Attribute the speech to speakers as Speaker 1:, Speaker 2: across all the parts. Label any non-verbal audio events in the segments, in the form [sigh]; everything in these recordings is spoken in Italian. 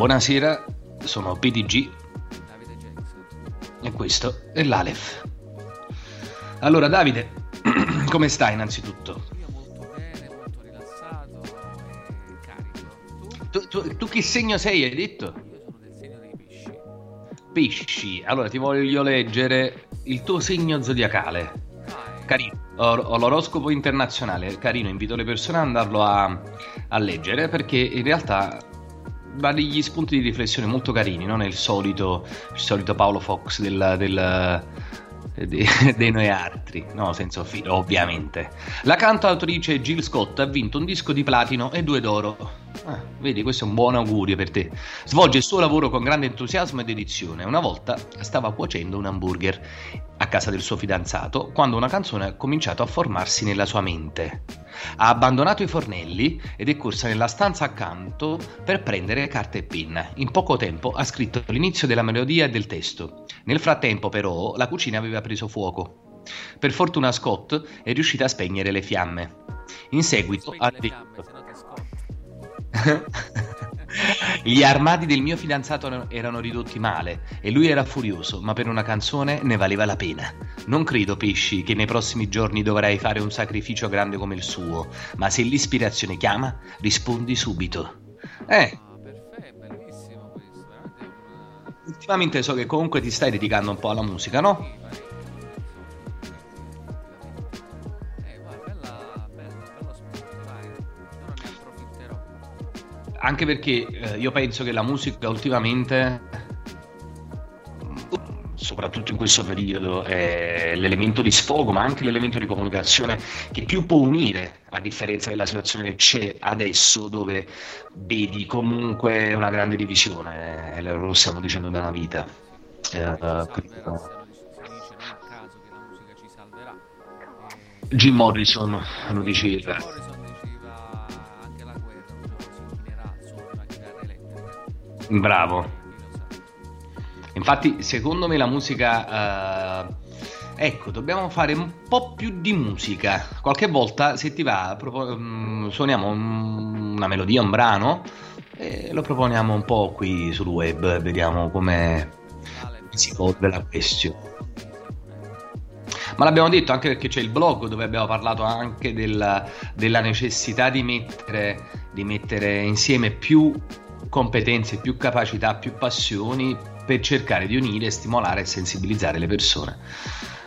Speaker 1: Buonasera, sono PDG e questo è l'Alef. Allora Davide, [clears throat] come stai innanzitutto?
Speaker 2: Io molto bene, molto rilassato e. Tu?
Speaker 1: Tu, tu- che segno sei hai detto?
Speaker 2: Io sono del segno dei pesci.
Speaker 1: Pesci, allora ti voglio leggere il tuo segno zodiacale.
Speaker 2: Vai.
Speaker 1: Carino, ho, l'oroscopo internazionale, carino, invito le persone ad andarlo a, a leggere perché in realtà degli spunti di riflessione molto carini, non è il solito, il solito Paolo Fox del, del- de- [laughs] dei noi altri, no, senza offesa, ovviamente. La cantautrice Jill Scott ha vinto un disco di platino e due d'oro. Ah, vedi, questo è un buon augurio per te. Svolge il suo lavoro con grande entusiasmo e dedizione. Una volta stava cuocendo un hamburger a casa del suo fidanzato quando una canzone ha cominciato a formarsi nella sua mente. Ha abbandonato i fornelli ed è corsa nella stanza accanto per prendere carta e penna. In poco tempo ha scritto l'inizio della melodia e del testo. Nel frattempo, però, la cucina aveva preso fuoco. Per fortuna Scott è riuscita a spegnere le fiamme. In seguito ha detto Gli armadi del mio fidanzato erano- ridotti male e lui era furioso, ma per una canzone ne valeva la pena. Non credo, Pesci, che nei prossimi giorni dovrai fare un sacrificio grande come il suo, ma se l'ispirazione chiama, rispondi subito. Eh, ultimamente so che comunque ti stai dedicando un po' alla musica, no? Anche perché eh, io penso che la musica ultimamente, mm, soprattutto in questo periodo, è l'elemento di sfogo, ma anche l'elemento di comunicazione che più può unire, a differenza della situazione che c'è adesso, dove vedi comunque una grande divisione, e lo stiamo dicendo da una vita. Eh, quindi,
Speaker 2: se lo dice, si
Speaker 1: Bravo. Infatti, secondo me la musica. eh, ecco, dobbiamo fare un po' più di musica. Qualche volta, se ti va, propo- mm, suoniamo un- una melodia, un brano e lo proponiamo un po' qui sul web. Vediamo come si evolve la questione. Ma l'abbiamo detto anche perché c'è il blog dove abbiamo parlato anche del- della necessità di mettere, di mettere insieme più competenze, più capacità, più passioni per cercare di unire, stimolare e sensibilizzare le persone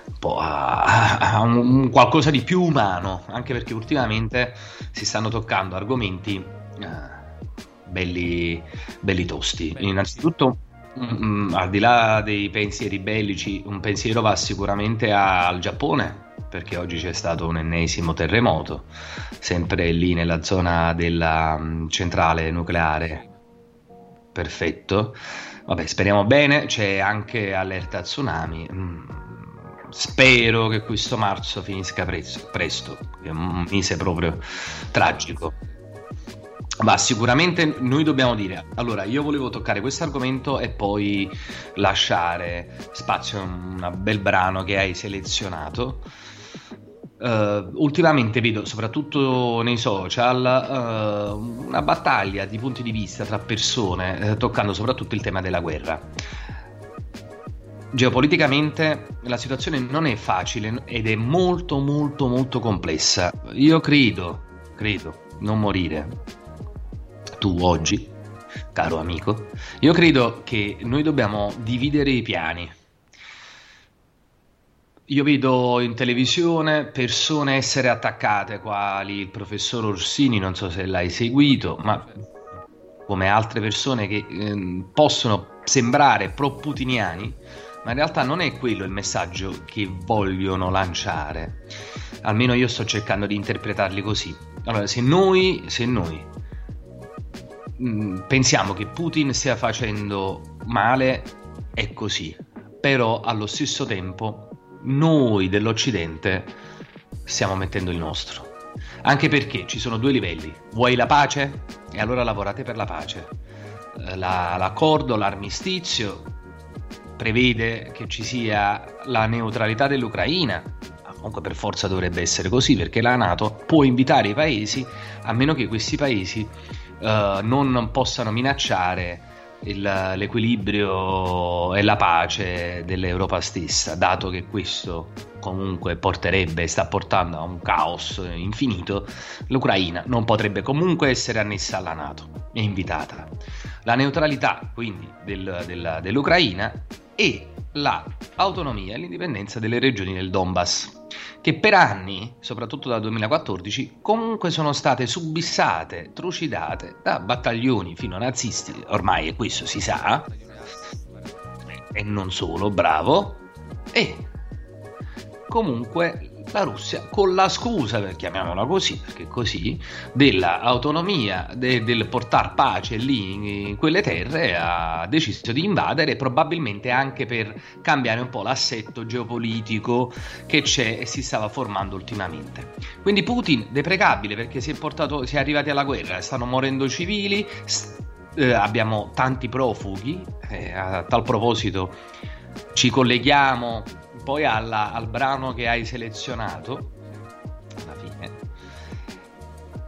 Speaker 1: un po' a, a un, qualcosa di più umano, anche perché ultimamente si stanno toccando argomenti eh, belli, belli tosti. Innanzitutto, mm, mm, al di là dei pensieri bellici, un pensiero va sicuramente a- al Giappone, perché oggi c'è stato un ennesimo terremoto, sempre lì nella zona della mm, centrale nucleare. Perfetto. Vabbè, speriamo bene. C'è anche allerta tsunami. Mm, Spero che questo marzo finisca presto, presto. È un mese proprio tragico. Ma sicuramente noi dobbiamo dire, allora io volevo toccare questo argomento e poi lasciare spazio a un bel brano che hai selezionato. Eh, ultimamente vedo, soprattutto nei social, eh, una battaglia di punti di vista tra persone, eh, toccando soprattutto il tema della guerra. Geopoliticamente la situazione non è facile ed è molto molto molto complessa. Io credo, credo, non morire. Tu oggi, caro amico, io credo che noi dobbiamo dividere i piani. Io vedo in televisione persone essere attaccate, quali il professor Orsini, non so se l'hai seguito, ma come altre persone che ehm, possono sembrare pro-putiniani, ma in realtà non è quello il messaggio che vogliono lanciare. Almeno io sto cercando di interpretarli così. Allora, se noi, se noi mh, pensiamo che Putin stia facendo male, è così. Però allo stesso tempo noi dell'Occidente stiamo mettendo il nostro. Anche perché ci sono due livelli. Vuoi la pace? E allora lavorate per la pace. Eh, la, l'accordo, l'armistizio prevede che ci sia la neutralità dell'Ucraina. Comunque per forza dovrebbe essere così perché la Nato può invitare i paesi a meno che questi paesi eh, non possano minacciare il, l'equilibrio e la pace dell'Europa stessa, dato che questo comunque porterebbe, sta portando a un caos infinito, l'Ucraina non potrebbe comunque essere annessa alla Nato, è invitata. La neutralità quindi del, del, dell'Ucraina e l'autonomia e l'indipendenza delle regioni del Donbass che per anni, soprattutto dal 2014, comunque sono state subissate, trucidate da battaglioni fino a nazisti, ormai è questo si sa, e non solo, bravo, e comunque la Russia con la scusa, chiamiamola così, perché così, dell'autonomia, de, del portare pace lì in quelle terre, ha deciso di invadere, probabilmente anche per cambiare un po' l'assetto geopolitico che c'è e si stava formando ultimamente. Quindi Putin, deprecabile perché si è, portato, si è arrivati alla guerra, stanno morendo civili, st- eh, abbiamo tanti profughi, eh, a tal proposito ci colleghiamo poi alla, al brano che hai selezionato alla fine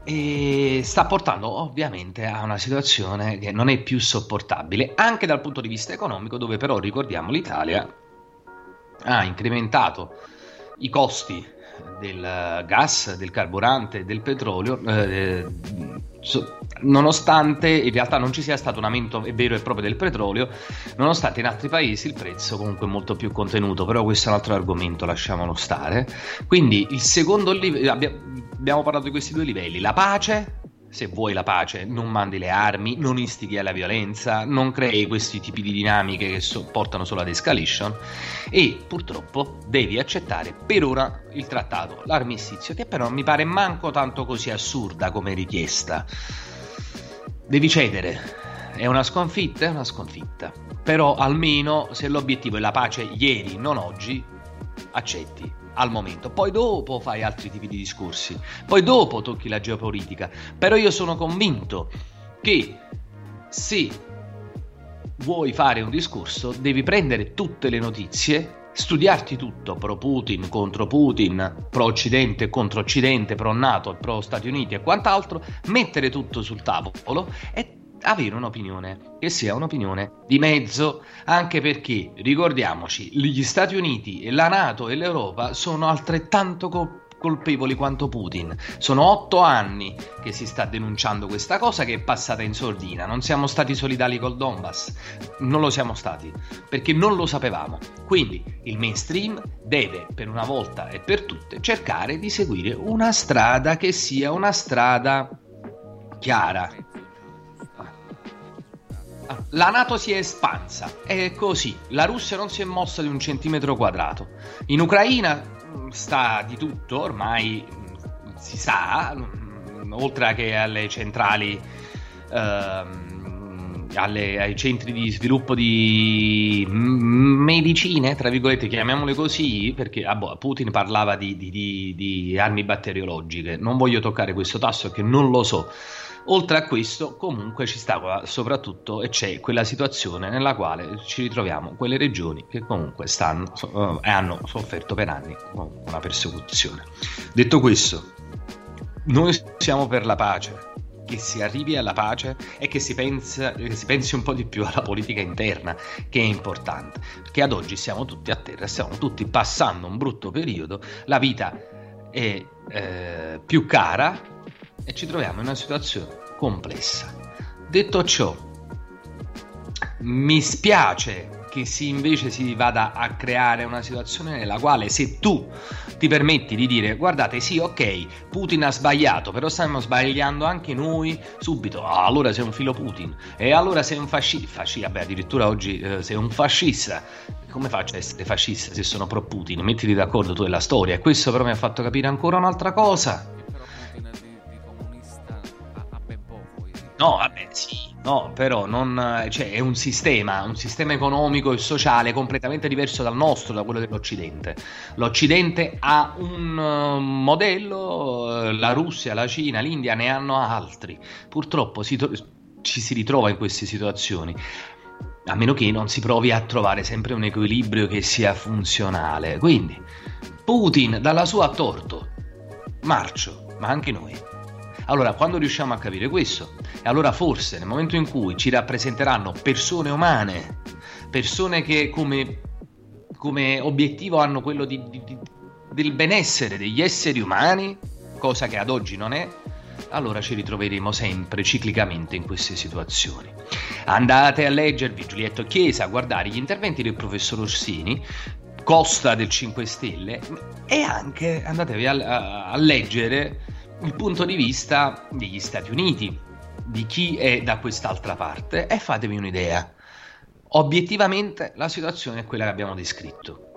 Speaker 1: e sta portando ovviamente a una situazione che non è più sopportabile anche dal punto di vista economico dove però ricordiamo l'Italia ha incrementato i costi del gas, del carburante, del petrolio, eh, so, nonostante in realtà non ci sia stato un aumento vero e proprio del petrolio, nonostante in altri paesi il prezzo comunque è molto più contenuto, però questo è un altro argomento, lasciamolo stare. Quindi il secondo livello, abbiamo parlato di questi due livelli, la pace se vuoi la pace, non mandi le armi, non istighi alla violenza, non crei questi tipi di dinamiche che so- portano solo ad escalation e purtroppo devi accettare per ora il trattato, l'armistizio, che però mi pare manco tanto così assurda come richiesta. Devi cedere. È una sconfitta? È una sconfitta. Però almeno se l'obiettivo è la pace ieri, non oggi, accetti al momento. Poi dopo fai altri tipi di discorsi, poi dopo tocchi la geopolitica. Però io sono convinto che se vuoi fare un discorso devi prendere tutte le notizie, studiarti tutto, pro Putin, contro Putin, pro Occidente, contro Occidente, pro Nato, pro Stati Uniti e quant'altro, mettere tutto sul tavolo e avere un'opinione che sia un'opinione di mezzo, anche perché ricordiamoci, gli Stati Uniti e la Nato e l'Europa sono altrettanto co- colpevoli quanto Putin. Sono otto anni che si sta denunciando questa cosa che è passata in sordina. Non siamo stati solidali col Donbass, non lo siamo stati perché non lo sapevamo. Quindi il mainstream deve per una volta e per tutte cercare di seguire una strada che sia una strada chiara la Nato si è espansa, è così. La Russia non si è mossa di un centimetro quadrato. In Ucraina mm, sta di tutto, ormai mm, si sa, mm, oltre che alle centrali, ehm, alle, ai centri di sviluppo di medicine, tra virgolette, chiamiamole così, perché ah, boh, Putin parlava di, di, di, di armi batteriologiche. Non voglio toccare questo tasto perché non lo so Oltre a questo, comunque ci sta soprattutto e c'è quella situazione nella quale ci ritroviamo quelle regioni che comunque stanno so- eh, hanno sofferto per anni una persecuzione. Detto questo, noi siamo per la pace, che si arrivi alla pace e che si, pensa- che si pensi un po' di più alla politica interna, che è importante, perché ad oggi siamo tutti a terra, stiamo tutti passando un brutto periodo, la vita è eh, più cara e ci troviamo in una situazione complessa. Detto ciò, mi spiace che si invece si vada a creare una situazione nella quale se tu ti permetti di dire guardate sì ok Putin ha sbagliato però stiamo sbagliando anche noi subito ah, allora sei un filo Putin e allora sei un fascista fascista vabbè addirittura oggi eh, sei un fascista. Come faccio a essere fascista se sono pro Putin mettiti d'accordo tu e la storia. E questo però mi ha fatto capire ancora un'altra cosa No, vabbè, sì, no, però non, cioè, è un sistema, un sistema economico e sociale completamente diverso dal nostro, da quello dell'Occidente. L'Occidente ha un eh, modello, eh, la Russia, la Cina, l'India ne hanno altri. Purtroppo si tro- ci si ritrova in queste situazioni. A meno che non si provi a trovare sempre un equilibrio che sia funzionale. Quindi, Putin dalla sua ha torto, marcio, ma anche noi. Allora, quando riusciamo a capire questo, e allora forse nel momento in cui ci rappresenteranno persone umane, persone che come, come obiettivo hanno quello di- di- di- del benessere degli esseri umani, cosa che ad oggi non è, allora ci ritroveremo sempre ciclicamente in queste situazioni. Andate a leggervi Giulietto Chiesa, a guardare gli interventi del professor Orsini, Costa del 5 Stelle e anche andatevi a, a- a leggere il punto di vista degli Stati Uniti, di chi è da quest'altra parte e fatevi un'idea. Obiettivamente la situazione è quella che abbiamo descritto.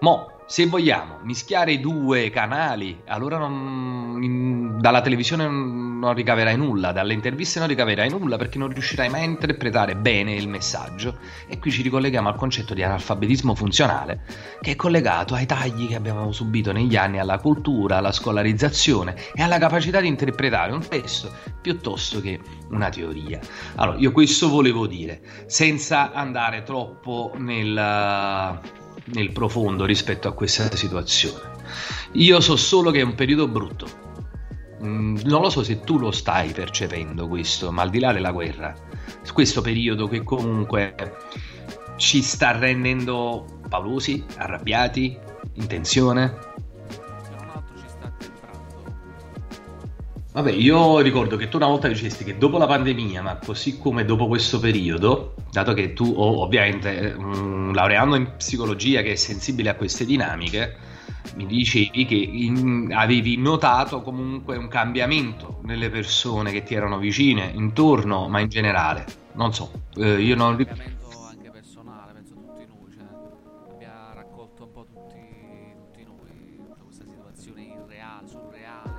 Speaker 1: Mo, se vogliamo mischiare i due canali, allora non- in- dalla televisione non ricaverai nulla, dalle interviste non ricaverai nulla perché non riuscirai mai a interpretare bene il messaggio. E qui ci ricolleghiamo al concetto di analfabetismo funzionale, che è collegato ai tagli che abbiamo subito negli anni alla cultura, alla scolarizzazione e alla capacità di interpretare un testo piuttosto che una teoria. Allora, io questo volevo dire, senza andare troppo nel, nel profondo rispetto a questa situazione. Io so solo che è un periodo brutto. Mm, Non lo so se tu lo stai percependo questo, ma al di là della guerra, questo periodo che comunque ci sta rendendo paurosi, arrabbiati, in tensione. Vabbè, io ricordo che tu una volta dicesti che dopo la pandemia, ma così come dopo questo periodo, dato che tu oh, ovviamente un laureando in psicologia che è sensibile a queste dinamiche, mi dicevi che in- avevi notato comunque un cambiamento nelle persone che ti erano vicine, intorno, ma in generale. Non so, eh, io non... ri-
Speaker 2: cambiamento anche personale, penso tutti noi, cioè, raccolto un po' tutti, noi, questa situazione surreale.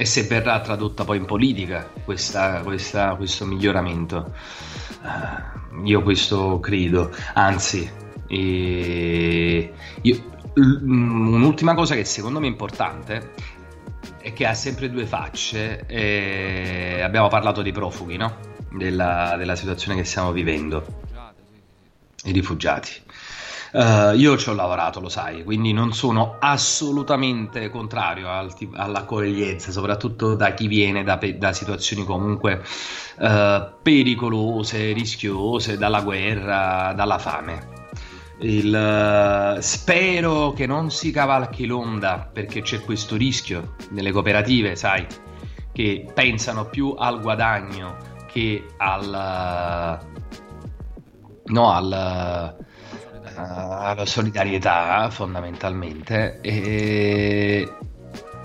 Speaker 2: E
Speaker 1: se verrà tradotta poi in politica questa- questa- questo miglioramento. Eh, io questo credo, anzi, eh, io- mm, un'ultima cosa che secondo me è importante è che ha sempre due facce. eh, abbiamo parlato dei profughi, no? Della, della situazione che stiamo vivendo i rifugiati. Eh, io ci ho lavorato, lo sai, quindi non sono assolutamente contrario al all'accoglienza, soprattutto da chi viene da, da situazioni comunque eh, pericolose, rischiose, dalla guerra, dalla fame. Il, eh, spero che non si cavalchi l'onda perché c'è questo rischio nelle cooperative, sai, che pensano più al guadagno che al, no, al, alla solidarietà fondamentalmente e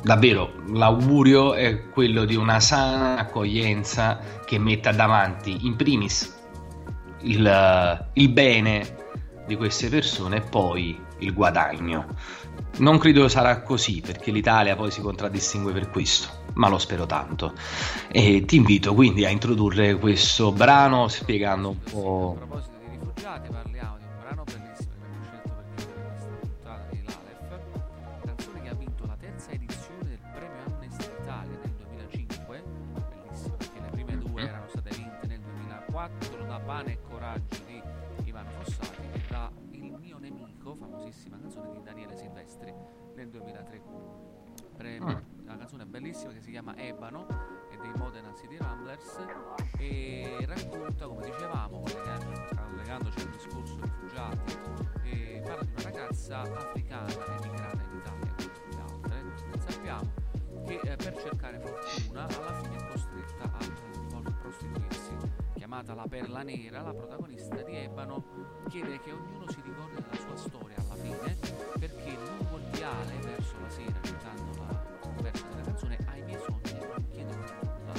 Speaker 1: davvero l'augurio è quello di una sana accoglienza che metta davanti in primis il, il bene di queste persone e poi il guadagno. Non credo sarà così perché l'Italia poi si contraddistingue per questo, ma lo spero tanto. E ti invito quindi a introdurre questo brano spiegando un po'.
Speaker 2: di 2004 da Pane e Coraggio di Ivano Fossati e da Il mio nemico, famosissima canzone di Daniele Silvestri nel 2003. Premio, una canzone bellissima che si chiama Ebano è dei Modena City Ramblers e racconta, come dicevamo, collegando- collegandoci al discorso rifugiati, e parla di una ragazza africana emigrata in Italia, come le altre, sappiamo, che eh, per cercare fortuna alla fine è costretta a prostituirsi. Chiamata la Perla Nera, la protagonista di Ebano chiede che ognuno si ricordi della sua storia alla fine, perché lungo il viale verso la sera, citando la verso della canzone, ai miei sogni non chiedo nulla.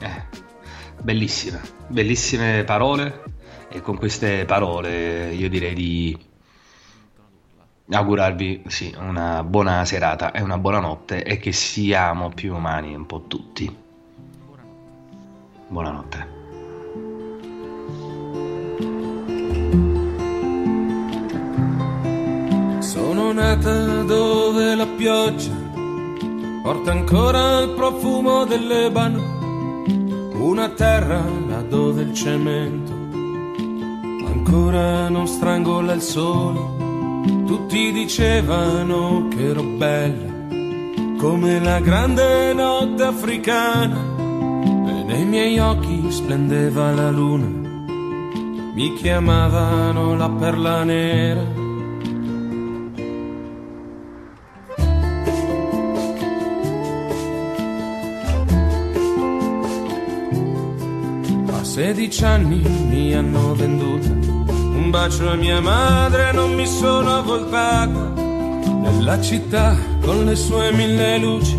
Speaker 1: Eh, bellissime, bellissime parole e con queste parole io direi di augurarvi sì, una buona serata e una buona notte e che siamo più umani un po' tutti.
Speaker 2: Buonanotte.
Speaker 1: Buonanotte.
Speaker 3: Sono nata dove la pioggia porta ancora il profumo dell'ebano, una terra là dove il cemento ancora non strangola il sole. Tutti dicevano che ero bella come la grande notte africana e nei miei occhi splendeva la luna. Mi chiamavano la perla nera. 16 anni mi hanno venduta, un bacio a mia madre non mi sono avvoltata nella città con le sue mille luci.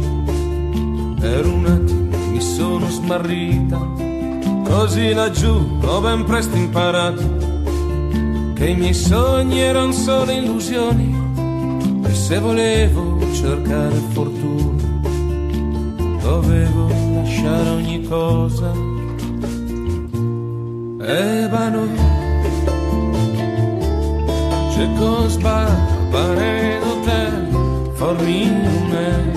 Speaker 3: Per un attimo mi sono smarrita, così laggiù ho ben presto imparato che i miei sogni erano solo illusioni e se volevo cercare fortuna dovevo lasciare ogni cosa. Ebano, Czechoslovak, Pare d'Hotel, Formine,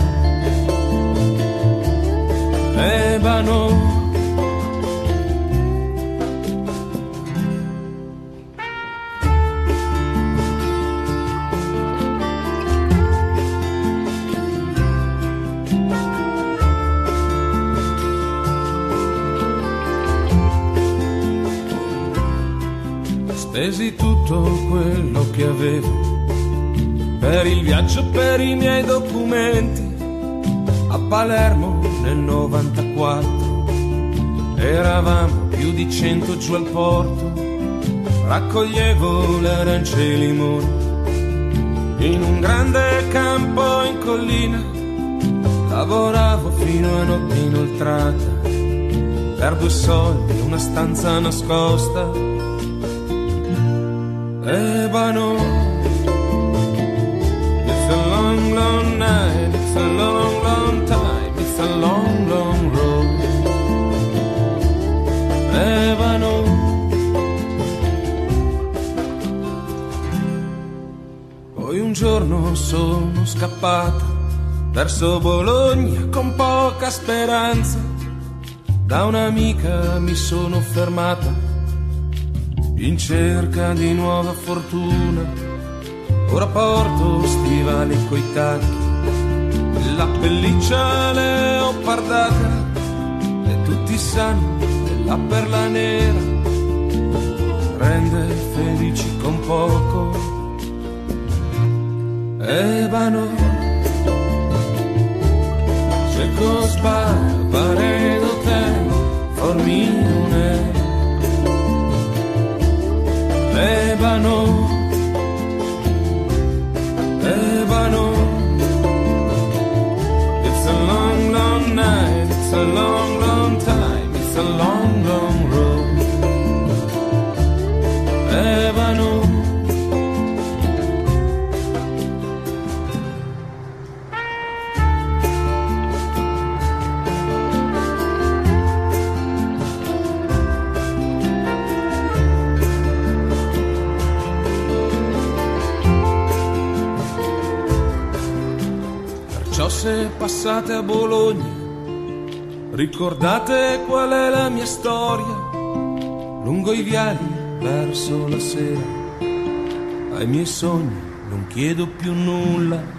Speaker 3: Spesi tutto quello che avevo per il viaggio, per i miei documenti a Palermo nel 94. Eravamo più di cento giù al porto, raccoglievo le arance e i limoni in un grande campo in collina. Lavoravo fino a notte inoltrata per due soldi, una stanza nascosta. Ebano. It's a long, long night. It's a long, long time. It's a long, long road. Ebano. Poi un giorno sono scappata verso Bologna con poca speranza. Da un'amica mi sono fermata in cerca di nuova fortuna. Ora porto stivali coi tacchi, la pelliccia leopardata e tutti sanno che la perla nera rende felici con poco. Ebano, Czechoslovak, Pare d'Hotel, Formine. Ebano, Ebano. It's a long, long night, it's a long passate a Bologna, ricordate qual è la mia storia? Lungo i viali verso la sera, ai miei sogni non chiedo più nulla